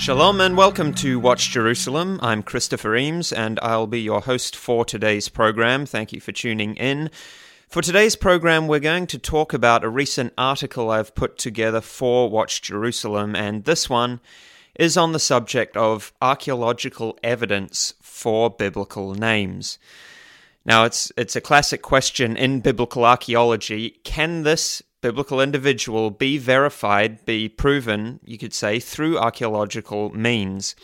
Shalom and welcome to Watch Jerusalem. I'm Christopher Eames and I'll be your host for today's program. Thank you for tuning in. For today's program, we're going to talk about a recent article I've put together for Watch Jerusalem, and this one is on the subject of archaeological evidence for biblical names. Now, it's it's a classic question in biblical archaeology. Can this biblical individual be verified, be proven, you could say, through archaeological means.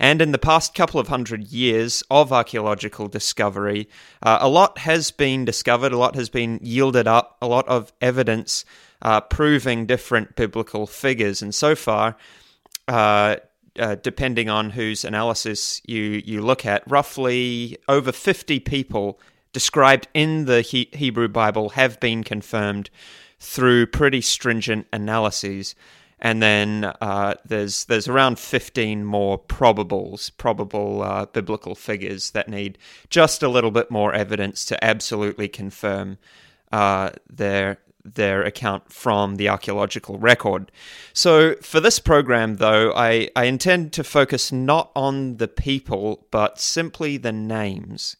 And in the past couple of hundred years of archaeological discovery, uh, a lot has been discovered, a lot has been yielded up, a lot of evidence uh, proving different biblical figures. And so far, uh, uh depending on whose analysis you, you look at, roughly over 50 people described in the he- Hebrew Bible have been confirmed through pretty stringent analyses. And then uh, there's there's around 15 more probables, probable uh, biblical figures that need just a little bit more evidence to absolutely confirm uh, their their account from the archaeological record. So for this program, though, I, I intend to focus not on the people, but simply the names.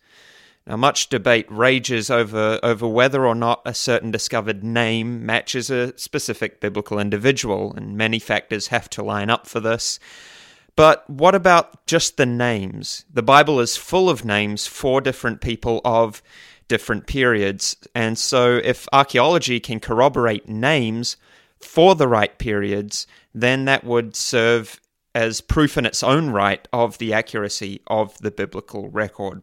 Now, much debate rages over, over whether or not a certain discovered name matches a specific biblical individual, and many factors have to line up for this. But what about just the names? The Bible is full of names for different people of different periods, and so if archaeology can corroborate names for the right periods, then that would serve as proof in its own right of the accuracy of the biblical record.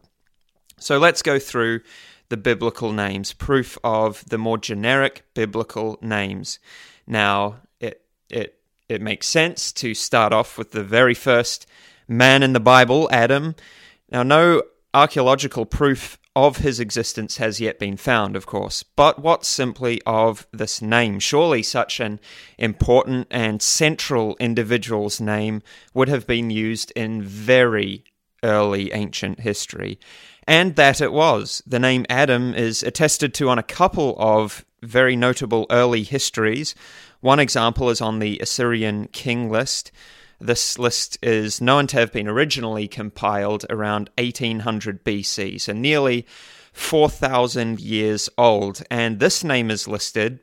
So let's go through the biblical names, proof of the more generic biblical names. Now, it it it makes sense to start off with the very first man in the Bible, Adam. Now, no archaeological proof of his existence has yet been found, of course, but what simply of this name? Surely such an important and central individual's name would have been used in very early ancient history and that it was. The name Adam is attested to on a couple of very notable early histories. One example is on the Assyrian king list. This list is known to have been originally compiled around 1800 BC, so nearly 4,000 years old. And this name is listed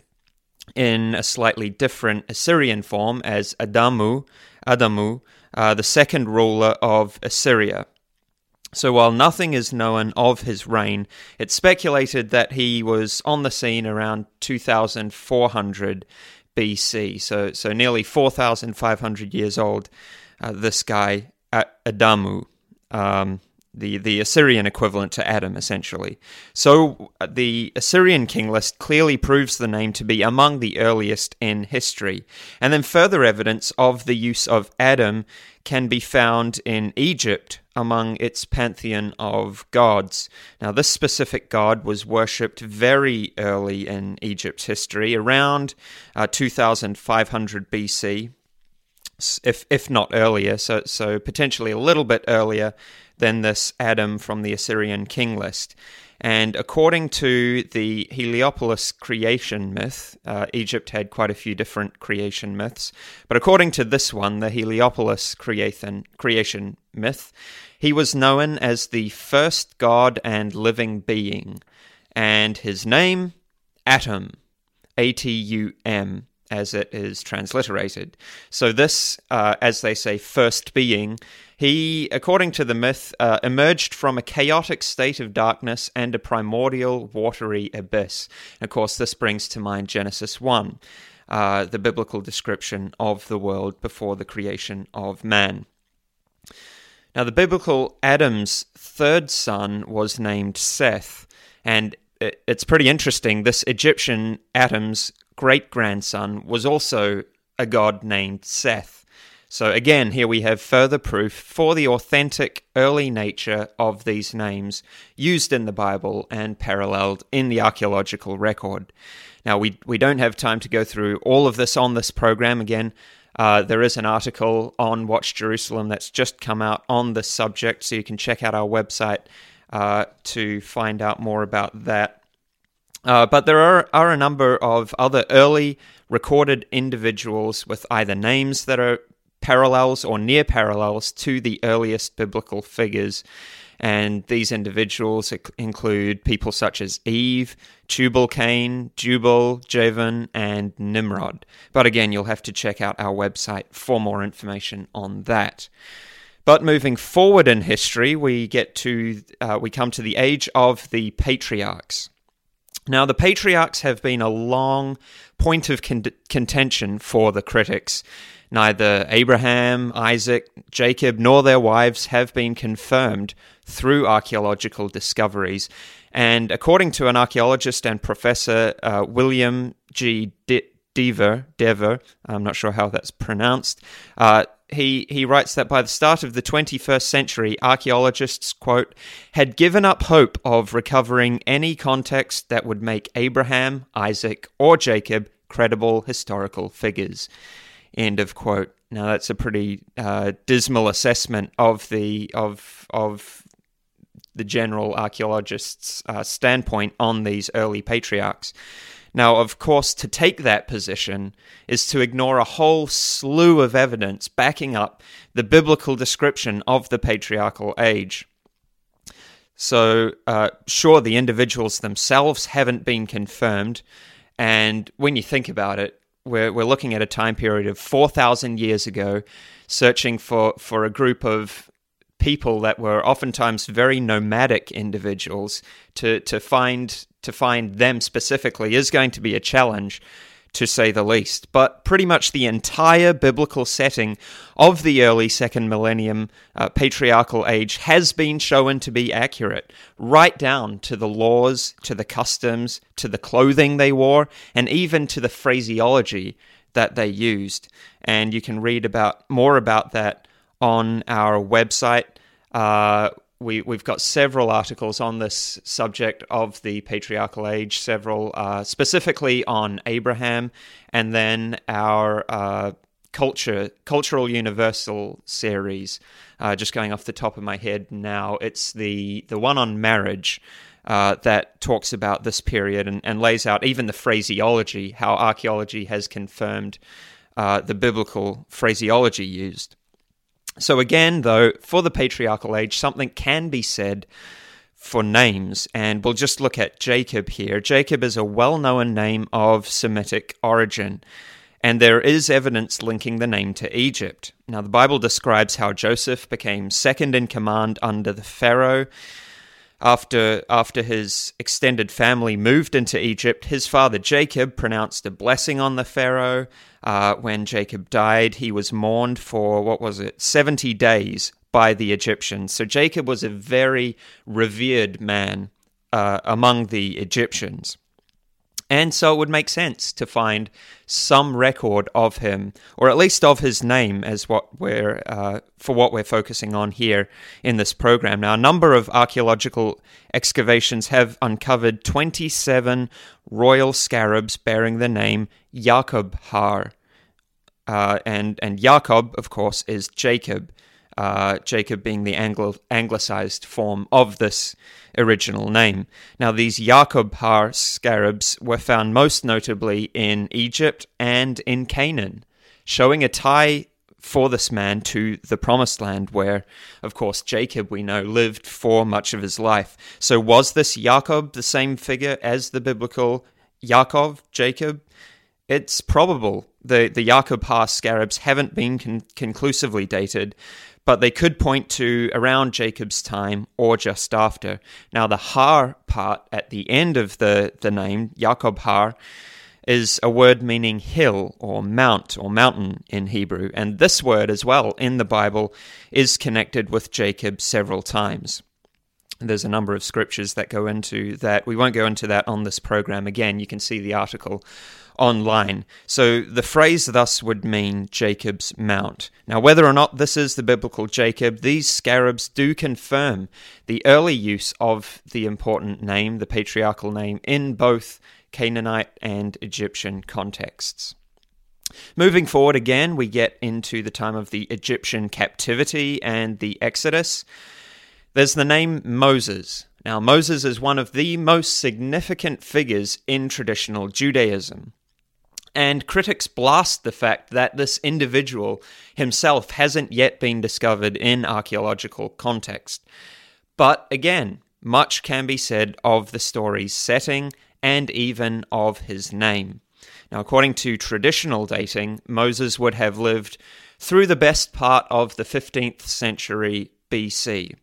in a slightly different Assyrian form as Adamu, Adamu, uh, the second ruler of Assyria. So while nothing is known of his reign, it's speculated that he was on the scene around 2400 BC, so so nearly 4,500 years old. Uh, this guy Adamu, um, the the Assyrian equivalent to Adam, essentially. So uh, the Assyrian king list clearly proves the name to be among the earliest in history, and then further evidence of the use of Adam can be found in Egypt among its pantheon of gods. Now, this specific god was worshipped very early in Egypt's history, around uh, 2500 BC, if if not earlier. So, so potentially a little bit earlier than this Adam from the Assyrian king list. And according to the Heliopolis creation myth, uh, Egypt had quite a few different creation myths, but according to this one, the Heliopolis creation, creation myth, he was known as the first god and living being, and his name, Atum, A T U M, as it is transliterated. So, this, uh, as they say, first being, he, according to the myth, uh, emerged from a chaotic state of darkness and a primordial watery abyss. Of course, this brings to mind Genesis 1, uh, the biblical description of the world before the creation of man. Now, the biblical Adam's third son was named Seth, and it's pretty interesting. This Egyptian Adam's great grandson was also a god named Seth. So, again, here we have further proof for the authentic early nature of these names used in the Bible and paralleled in the archaeological record. Now, we, we don't have time to go through all of this on this program. Again, uh, there is an article on Watch Jerusalem that's just come out on this subject, so you can check out our website uh, to find out more about that. Uh, but there are, are a number of other early recorded individuals with either names that are parallels or near parallels to the earliest biblical figures. And these individuals include people such as Eve, Tubal Cain, Jubal, Javan, and Nimrod. But again, you'll have to check out our website for more information on that. But moving forward in history, we get to uh, we come to the age of the patriarchs. Now, the patriarchs have been a long point of con- contention for the critics. Neither Abraham, Isaac, Jacob, nor their wives have been confirmed through archaeological discoveries. And according to an archaeologist and professor, uh, William G. Dever, Dever, I'm not sure how that's pronounced, uh, he, he writes that by the start of the 21st century, archaeologists, quote, had given up hope of recovering any context that would make Abraham, Isaac, or Jacob credible historical figures. End of quote. Now that's a pretty uh, dismal assessment of the of of the general archaeologist's uh, standpoint on these early patriarchs. Now, of course, to take that position is to ignore a whole slew of evidence backing up the biblical description of the patriarchal age. So, uh, sure, the individuals themselves haven't been confirmed, and when you think about it, we're, we're looking at a time period of 4,000 years ago, searching for, for a group of people that were oftentimes very nomadic individuals to, to find to find them specifically is going to be a challenge to say the least. But pretty much the entire biblical setting of the early second millennium uh, patriarchal age has been shown to be accurate, right down to the laws, to the customs, to the clothing they wore, and even to the phraseology that they used. And you can read about more about that on our website. Uh, we, we've got several articles on this subject of the patriarchal age, several uh, specifically on Abraham, and then our uh, culture cultural universal series. Uh, just going off the top of my head now, it's the the one on marriage. Uh, that talks about this period and, and, lays out even the phraseology, how archaeology has confirmed uh, the biblical phraseology used. So, again, though, for the patriarchal age, something can be said for names, and we'll just look at Jacob here. Jacob is a well known name of Semitic origin, and there is evidence linking the name to Egypt. Now, the Bible describes how Joseph became second in command under the Pharaoh. After, after his extended family moved into Egypt, his father Jacob pronounced a blessing on the Pharaoh. Uh, when Jacob died, he was mourned for, what was it, 70 days by the Egyptians. So Jacob was a very revered man uh, among the Egyptians. And so it would make sense to find some record of him, or at least of his name, as what we're uh, for what we're focusing on here in this program. Now, a number of archaeological excavations have uncovered 27 royal scarabs bearing the name Yaqub Har, uh, and and Yaqub, of course, is Jacob. Uh, Jacob being the Anglo- anglicized form of this original name. Now, these Har scarabs were found most notably in Egypt and in Canaan, showing a tie for this man to the promised land, where, of course, Jacob, we know, lived for much of his life. So, was this Jacob the same figure as the biblical Yaakov, Jacob? It's probable. The, the Har scarabs haven't been con- conclusively dated, but they could point to around Jacob's time or just after. Now, the Har part at the end of the, the name, Yaqub Har, is a word meaning hill or mount or mountain in Hebrew, and this word as well in the Bible is connected with Jacob several times. There's a number of scriptures that go into that. We won't go into that on this program again. You can see the article online. So the phrase thus would mean Jacob's Mount. Now, whether or not this is the biblical Jacob, these scarabs do confirm the early use of the important name, the patriarchal name, in both Canaanite and Egyptian contexts. Moving forward again, we get into the time of the Egyptian captivity and the Exodus. There's the name Moses. Now, Moses is one of the most significant figures in traditional Judaism. And critics blast the fact that this individual himself hasn't yet been discovered in archaeological context. But again, much can be said of the story's setting and even of his name. Now, according to traditional dating, Moses would have lived through the best part of the 15th century BC.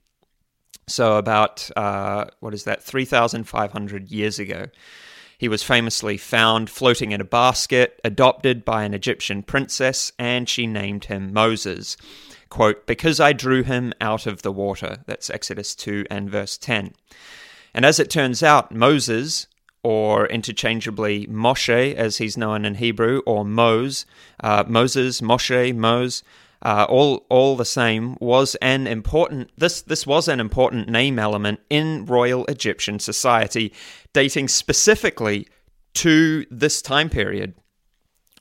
So, about, uh, what is that, 3,500 years ago. He was famously found floating in a basket, adopted by an Egyptian princess, and she named him Moses. Quote, because I drew him out of the water. That's Exodus 2 and verse 10. And as it turns out, Moses, or interchangeably Moshe, as he's known in Hebrew, or Mose, uh, Moses, Moshe, Mose, uh, all all the same, was an important this this was an important name element in Royal Egyptian society, dating specifically to this time period,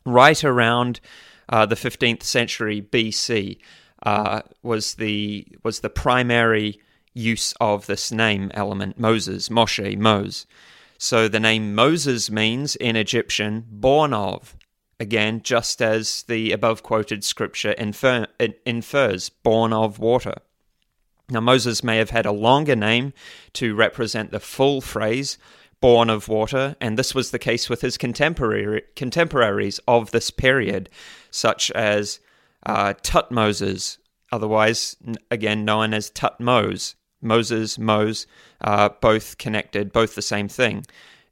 right around uh, the 15th century BC. Uh, was the was the primary use of this name element Moses, Moshe, Mose. So the name Moses means in Egyptian born of. Again, just as the above quoted scripture infer- infers, born of water. Now, Moses may have had a longer name to represent the full phrase, born of water, and this was the case with his contemporary, contemporaries of this period, such as uh, Thutmoses, otherwise, again known as Thutmose, Moses, Mose, uh, both connected, both the same thing.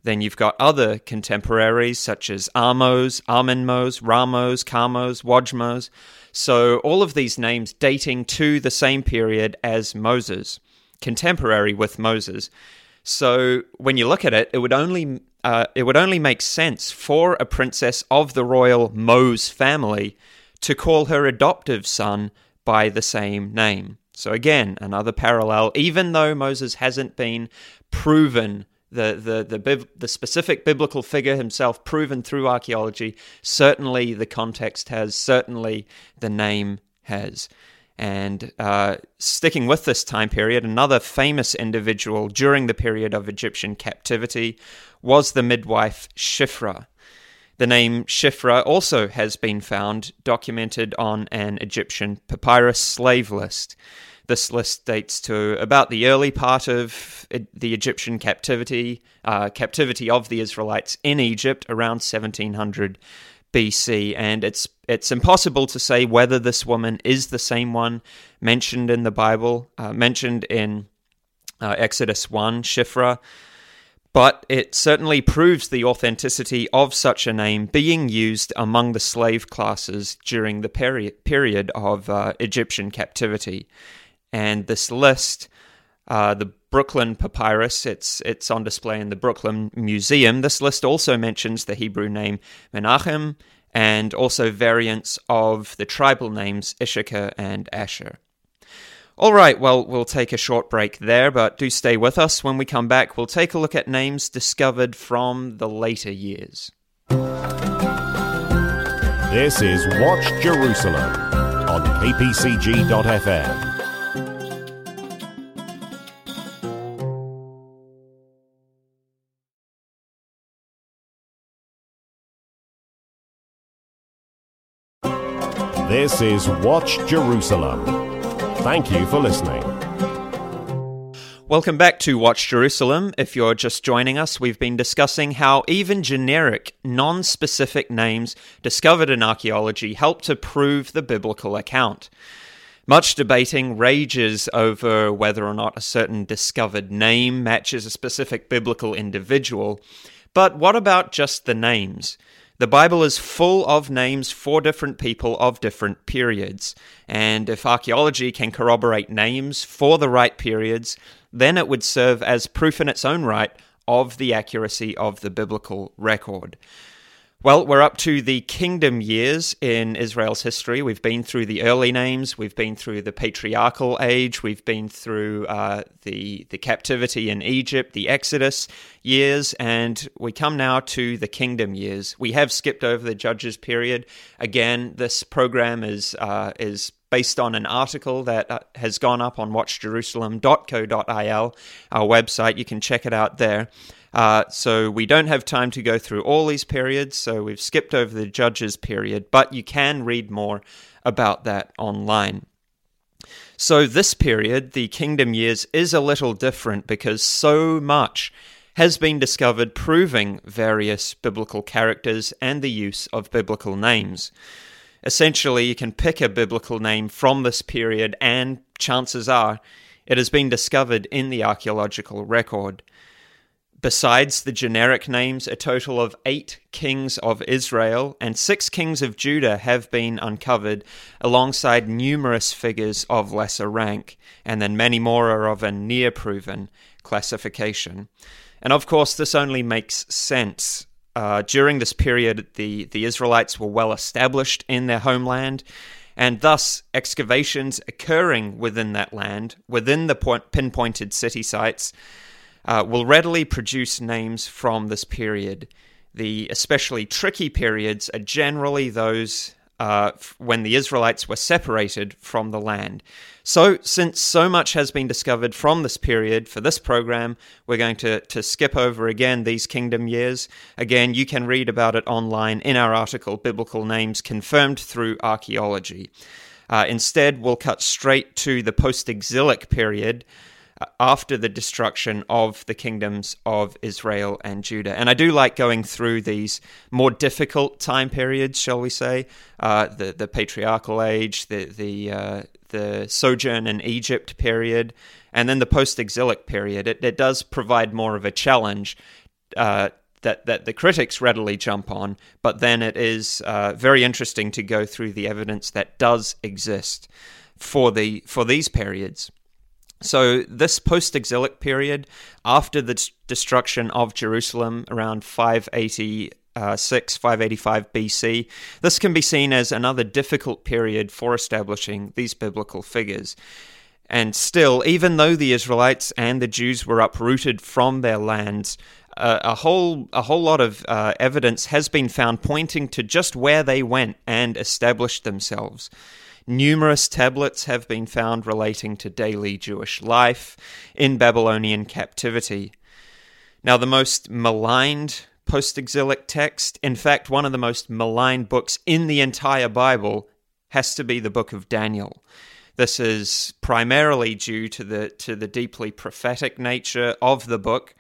Then you've got other contemporaries such as Amos, Amenmose, Ramose, Kamose, Wadjmose. So all of these names dating to the same period as Moses, contemporary with Moses. So when you look at it, it would only uh, it would only make sense for a princess of the royal Mose family to call her adoptive son by the same name. So again, another parallel. Even though Moses hasn't been proven the the the, the specific biblical figure himself proven through archaeology certainly the context has certainly the name has. And uh, sticking with this time period another famous individual during the period of egyptian captivity was the midwife shifra. The name shifra also has been found documented on an egyptian papyrus slave list this list dates to about the early part of the Egyptian captivity, uh, captivity of the Israelites in Egypt around 1700 BC, and it's it's impossible to say whether this woman is the same one mentioned in the Bible, uh, mentioned in uh, Exodus one, Shifra. But it certainly proves the authenticity of such a name being used among the slave classes during the peri- period of uh, Egyptian captivity. And this list, uh, the Brooklyn Papyrus, it's it's on display in the Brooklyn Museum. This list also mentions the Hebrew name Menachem and also variants of the tribal names Issachar and Asher. All right, well, we'll take a short break there, but do stay with us. When we come back, we'll take a look at names discovered from the later years. This is Watch Jerusalem on kpcg.fm. This is Watch Jerusalem. Thank you for listening. Welcome back to Watch Jerusalem. If you're just joining us, we've been discussing how even generic, non specific names discovered in archaeology help to prove the biblical account. Much debating rages over whether or not a certain discovered name matches a specific biblical individual. But what about just the names? The Bible is full of names for different people of different periods, and if archaeology can corroborate names for the right periods, then it would serve as proof in its own right of the accuracy of the biblical record. Well, we're up to the kingdom years in Israel's history. We've been through the early names, we've been through the patriarchal age, we've been through uh, the the captivity in Egypt, the Exodus years, and we come now to the kingdom years. We have skipped over the judges period. Again, this program is uh, is based on an article that uh, has gone up on watchjerusalem.co.il, our website. You can check it out there. Uh, so we don't have time to go through all these periods, so we've skipped over the judges period, but you can read more about that online. So this period, the kingdom years, is a little different because so much has been discovered proving various biblical characters and the use of biblical names. Essentially, you can pick a biblical name from this period, and chances are it has been discovered in the archaeological record. Besides the generic names, a total of eight kings of Israel and six kings of Judah have been uncovered, alongside numerous figures of lesser rank, and then many more are of a near proven classification. And of course, this only makes sense. Uh, during this period, the, the Israelites were well established in their homeland, and thus excavations occurring within that land, within the point, pinpointed city sites, uh, will readily produce names from this period. The especially tricky periods are generally those uh, when the Israelites were separated from the land. So, since so much has been discovered from this period for this program, we're going to, to skip over again these kingdom years. Again, you can read about it online in our article, Biblical Names Confirmed Through Archaeology. Uh, instead, we'll cut straight to the post exilic period, after the destruction of the kingdoms of Israel and Judah. And I do like going through these more difficult time periods, shall we say, uh, the the patriarchal age, the the uh, the sojourn in Egypt period, and then the post-exilic period. It, it does provide more of a challenge. Uh, that, that the critics readily jump on, but then it is uh, very interesting to go through the evidence that does exist for the for these periods. So, this post exilic period, after the destruction of Jerusalem around 586, 585 BC, this can be seen as another difficult period for establishing these biblical figures. And still, even though the Israelites and the Jews were uprooted from their lands, uh, a whole a whole lot of uh, evidence has been found pointing to just where they went and established themselves. Numerous tablets have been found relating to daily Jewish life in Babylonian captivity. Now, the most maligned post exilic text, in fact, one of the most maligned books in the entire Bible, has to be the book of Daniel. This is primarily due to the to the deeply prophetic nature of the book,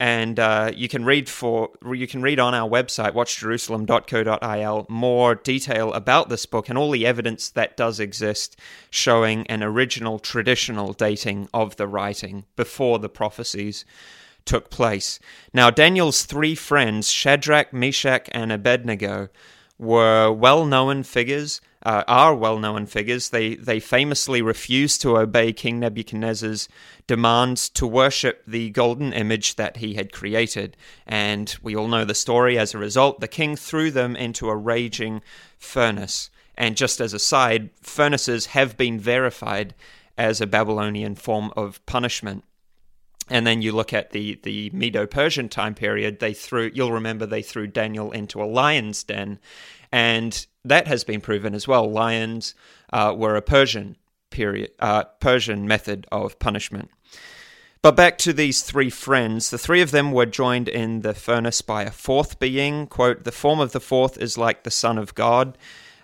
and uh, you can read for you can read on our website watchjerusalem.co.il more detail about this book and all the evidence that does exist showing an original traditional dating of the writing before the prophecies took place. Now daniel's three friends shadrach meshach and abednego were well-known figures uh, are well-known figures. They they famously refused to obey King Nebuchadnezzar's demands to worship the golden image that he had created, and we all know the story. As a result, the king threw them into a raging furnace. And just as a side, furnaces have been verified as a Babylonian form of punishment. And then you look at the, the Medo Persian time period, they threw, you'll remember they threw Daniel into a lion's den. And that has been proven as well. Lions uh, were a Persian period, uh, Persian method of punishment. But back to these three friends. The three of them were joined in the furnace by a fourth being. Quote, the form of the fourth is like the Son of God.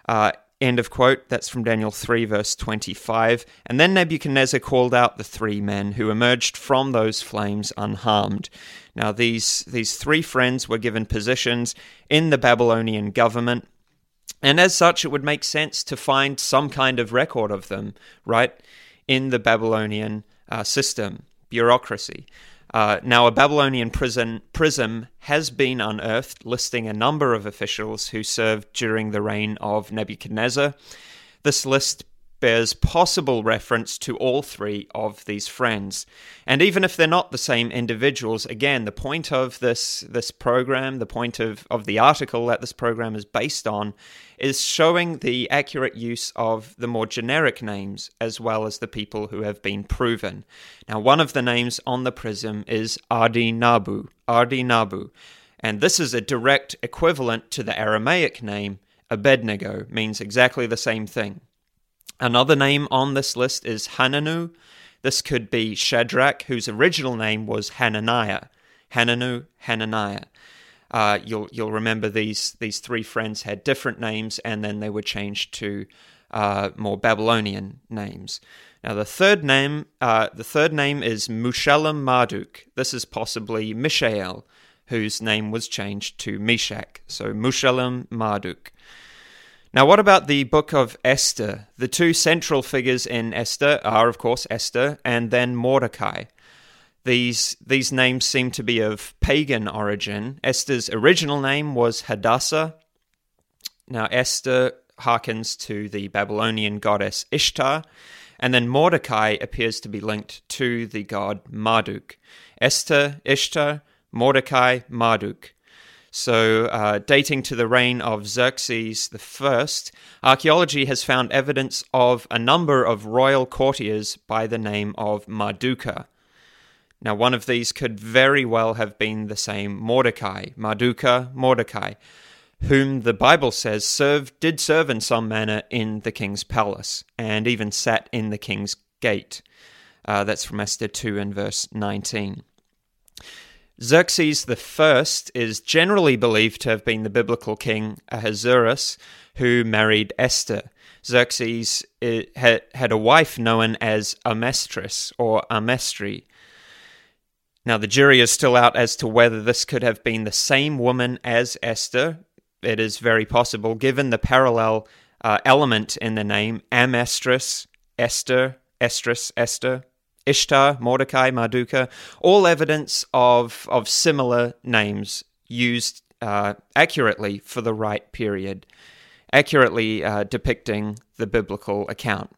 Uh, end of quote. That's from Daniel 3, verse 25. And then Nebuchadnezzar called out the three men who emerged from those flames unharmed. Now, these, these three friends were given positions in the Babylonian government and as such, it would make sense to find some kind of record of them, right, in the Babylonian uh, system, bureaucracy. Uh, now, a Babylonian prison, prism has been unearthed listing a number of officials who served during the reign of Nebuchadnezzar. This list bears possible reference to all three of these friends. And even if they're not the same individuals, again, the point of this this program, the point of, of the article that this program is based on, is showing the accurate use of the more generic names as well as the people who have been proven. Now, one of the names on the prism is Ardi Nabu. Ardi Nabu. And this is a direct equivalent to the Aramaic name Abednego, means exactly the same thing. Another name on this list is Hananu. This could be Shadrach, whose original name was Hananiah. Hananu, Hananiah. Uh, you'll you'll remember these these three friends had different names, and then they were changed to uh, more Babylonian names. Now the third name uh, the third name is Mushallam Marduk. This is possibly Mishael, whose name was changed to Meshach. So Mushallam Marduk. Now, what about the book of Esther? The two central figures in Esther are, of course, Esther and then Mordecai. These, these names seem to be of pagan origin. Esther's original name was Hadassah. Now, Esther harkens to the Babylonian goddess Ishtar, and then Mordecai appears to be linked to the god Marduk. Esther, Ishtar, Mordecai, Marduk. So, uh, dating to the reign of Xerxes I, archaeology has found evidence of a number of royal courtiers by the name of Marduka. Now, one of these could very well have been the same Mordecai, Marduka, Mordecai, whom the Bible says served, did serve in some manner in the king's palace, and even sat in the king's gate. Uh, that's from Esther 2 and verse 19. Xerxes I is generally believed to have been the biblical king Ahasuerus, who married Esther. Xerxes eh, had a wife known as Amestris or Amestri. Now, the jury is still out as to whether this could have been the same woman as Esther. It is very possible, given the parallel uh, element in the name Amestris, Esther, Estrus, Esther. Ishtar, Mordecai, Marduka, all evidence of, of similar names used uh, accurately for the right period, accurately uh, depicting the biblical account.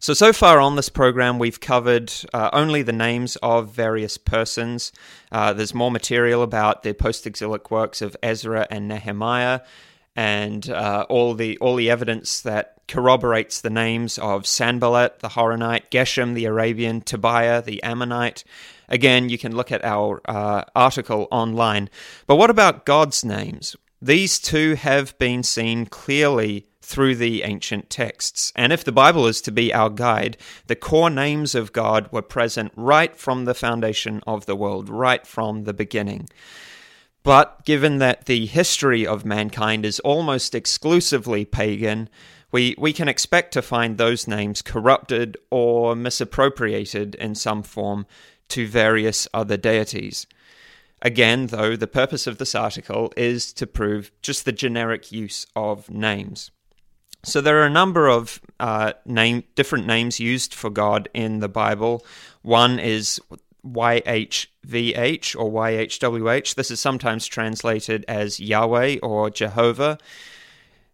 So, so far on this program, we've covered uh, only the names of various persons. Uh, there's more material about the post exilic works of Ezra and Nehemiah, and uh, all the all the evidence that corroborates the names of Sanballat the Horonite, Geshem the Arabian, Tobiah the Ammonite. Again, you can look at our uh, article online. But what about God's names? These two have been seen clearly through the ancient texts. And if the Bible is to be our guide, the core names of God were present right from the foundation of the world, right from the beginning. But given that the history of mankind is almost exclusively pagan, we, we can expect to find those names corrupted or misappropriated in some form to various other deities. Again, though, the purpose of this article is to prove just the generic use of names. So there are a number of uh, name different names used for God in the Bible. One is YHVH or YHWH. This is sometimes translated as Yahweh or Jehovah.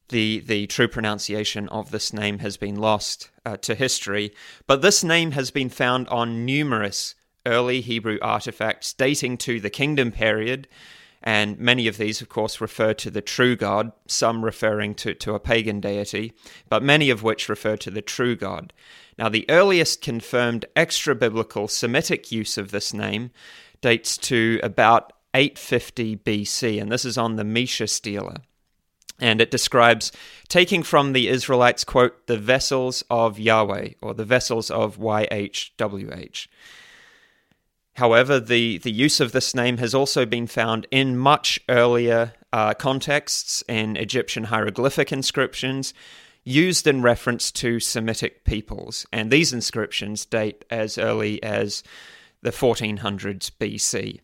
The the true pronunciation of this name has been lost uh, to history, but this name has been found on numerous early Hebrew artifacts dating to the kingdom period, and many of these, of course, refer to the true God, some referring to, to a pagan deity, but many of which refer to the true God. Now, the earliest confirmed extra biblical Semitic use of this name dates to about 850 BC, and this is on the Mesha stela and it describes taking from the Israelites, quote, the vessels of Yahweh, or the vessels of YHWH. However, the, the use of this name has also been found in much earlier uh, contexts in Egyptian hieroglyphic inscriptions used in reference to Semitic peoples, and these inscriptions date as early as the 1400s BC.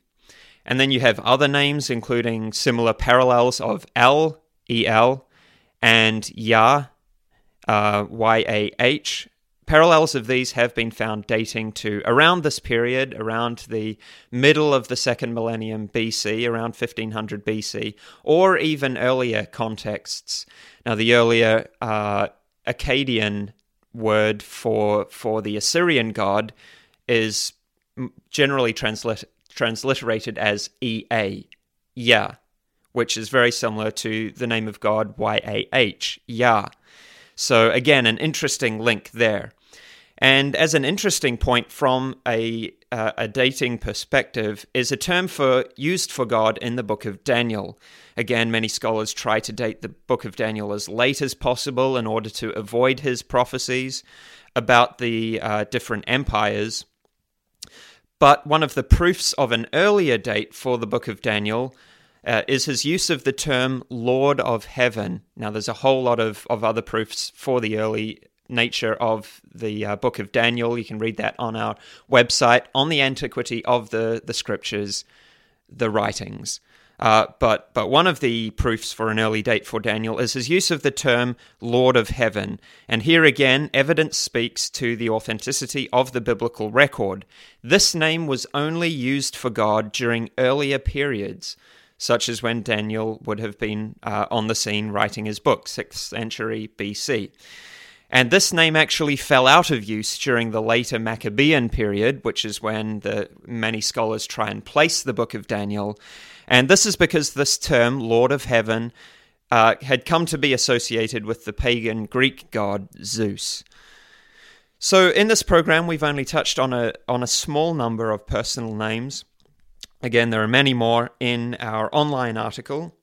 And then you have other names, including similar parallels of El EL, and Yah, uh, Y A H, parallels of these have been found dating to around this period, around the middle of the second millennium BC, around 1500 BC, or even earlier contexts. Now, the earlier uh, Akkadian word for for the Assyrian god is generally translit- transliterated as Ea, Yah, which is very similar to the name of God Y A H, Yah. So again, an interesting link there. And as an interesting point from a uh, a dating perspective is a term for used for God in the book of Daniel. Again, many scholars try to date the book of Daniel as late as possible in order to avoid his prophecies about the uh, different empires. But one of the proofs of an earlier date for the book of Daniel uh, is his use of the term Lord of Heaven. Now, there's a whole lot of, of other proofs for the early nature of the uh, book of Daniel. You can read that on our website on the antiquity of the, the scriptures, the writings. Uh, but but one of the proofs for an early date for Daniel is his use of the term Lord of Heaven, and here again evidence speaks to the authenticity of the biblical record. This name was only used for God during earlier periods, such as when Daniel would have been uh, on the scene writing his book, sixth century BC. And this name actually fell out of use during the later Maccabean period, which is when the many scholars try and place the book of Daniel. And this is because this term, Lord of Heaven, uh, had come to be associated with the pagan Greek god Zeus. So in this program, we've only touched on a on a small number of personal names. Again, there are many more in our online article,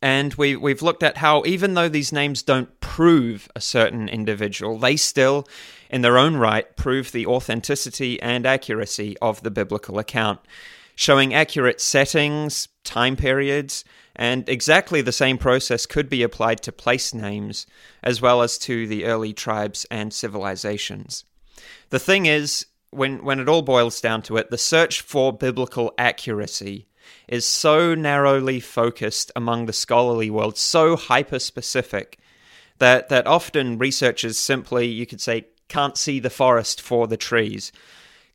and we, we've looked at how, even though these names don't prove a certain individual, they still, in their own right, prove the authenticity and accuracy of the biblical account, showing accurate settings, time periods, and exactly the same process could be applied to place names as well as to the early tribes and civilizations. The thing is, when, when it all boils down to it, the search for biblical accuracy is so narrowly focused among the scholarly world, so hyper specific, that, that often researchers simply, you could say, can't see the forest for the trees.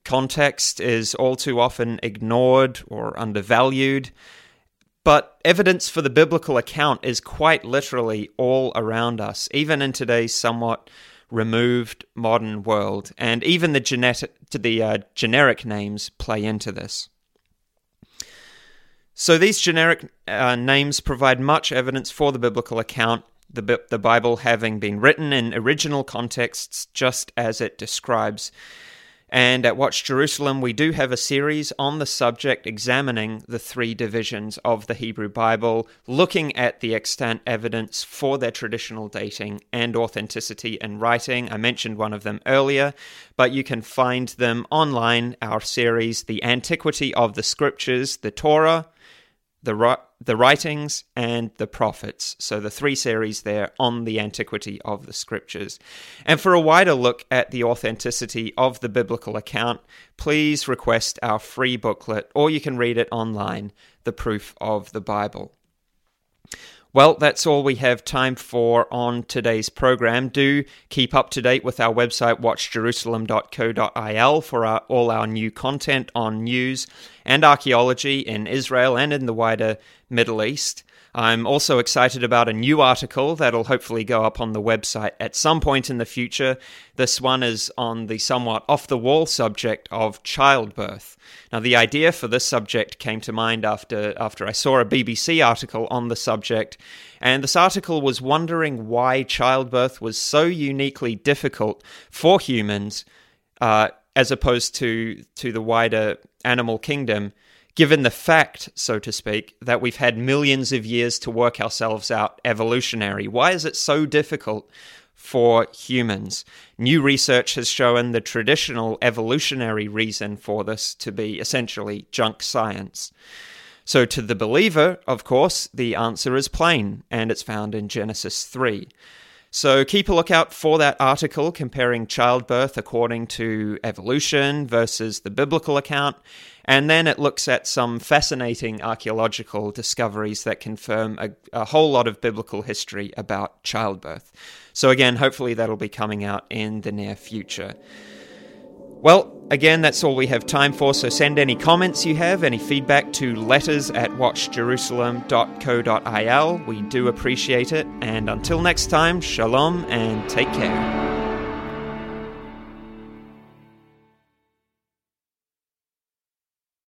Context is all too often ignored or undervalued. But evidence for the biblical account is quite literally all around us, even in today's somewhat removed modern world. And even the, genetic, the uh, generic names play into this. So these generic uh, names provide much evidence for the biblical account, the, the Bible having been written in original contexts just as it describes. And at Watch Jerusalem, we do have a series on the subject examining the three divisions of the Hebrew Bible, looking at the extant evidence for their traditional dating and authenticity in writing. I mentioned one of them earlier, but you can find them online. Our series, The Antiquity of the Scriptures, the Torah, the, the writings and the prophets. So the three series there on the antiquity of the scriptures. And for a wider look at the authenticity of the biblical account, please request our free booklet or you can read it online, The Proof of the Bible. Well, that's all we have time for on today's program. Do keep up to date with our website, watchjerusalem.co.il, for our, all our new content on news and archaeology in Israel and in the wider Middle East. I'm also excited about a new article that'll hopefully go up on the website at some point in the future. This one is on the somewhat off the wall subject of childbirth. Now, the idea for this subject came to mind after, after I saw a BBC article on the subject, and this article was wondering why childbirth was so uniquely difficult for humans uh, as opposed to, to the wider animal kingdom given the fact, so to speak, that we've had millions of years to work ourselves out evolutionary? Why is it so difficult for humans? New research has shown the traditional evolutionary reason for this to be essentially junk science. So, to the believer, of course, the answer is plain, and it's found in Genesis 3. So keep a lookout for that article comparing childbirth according to evolution versus the biblical account. And then it looks at some fascinating archaeological discoveries that confirm a, a, whole lot of biblical history about childbirth. So, again, hopefully that'll be coming out in the near future. Well, again, that's all we have time for, so send any comments you have, any feedback to letters at watchjerusalem.co.il. We do appreciate it, and until next time, shalom and take care.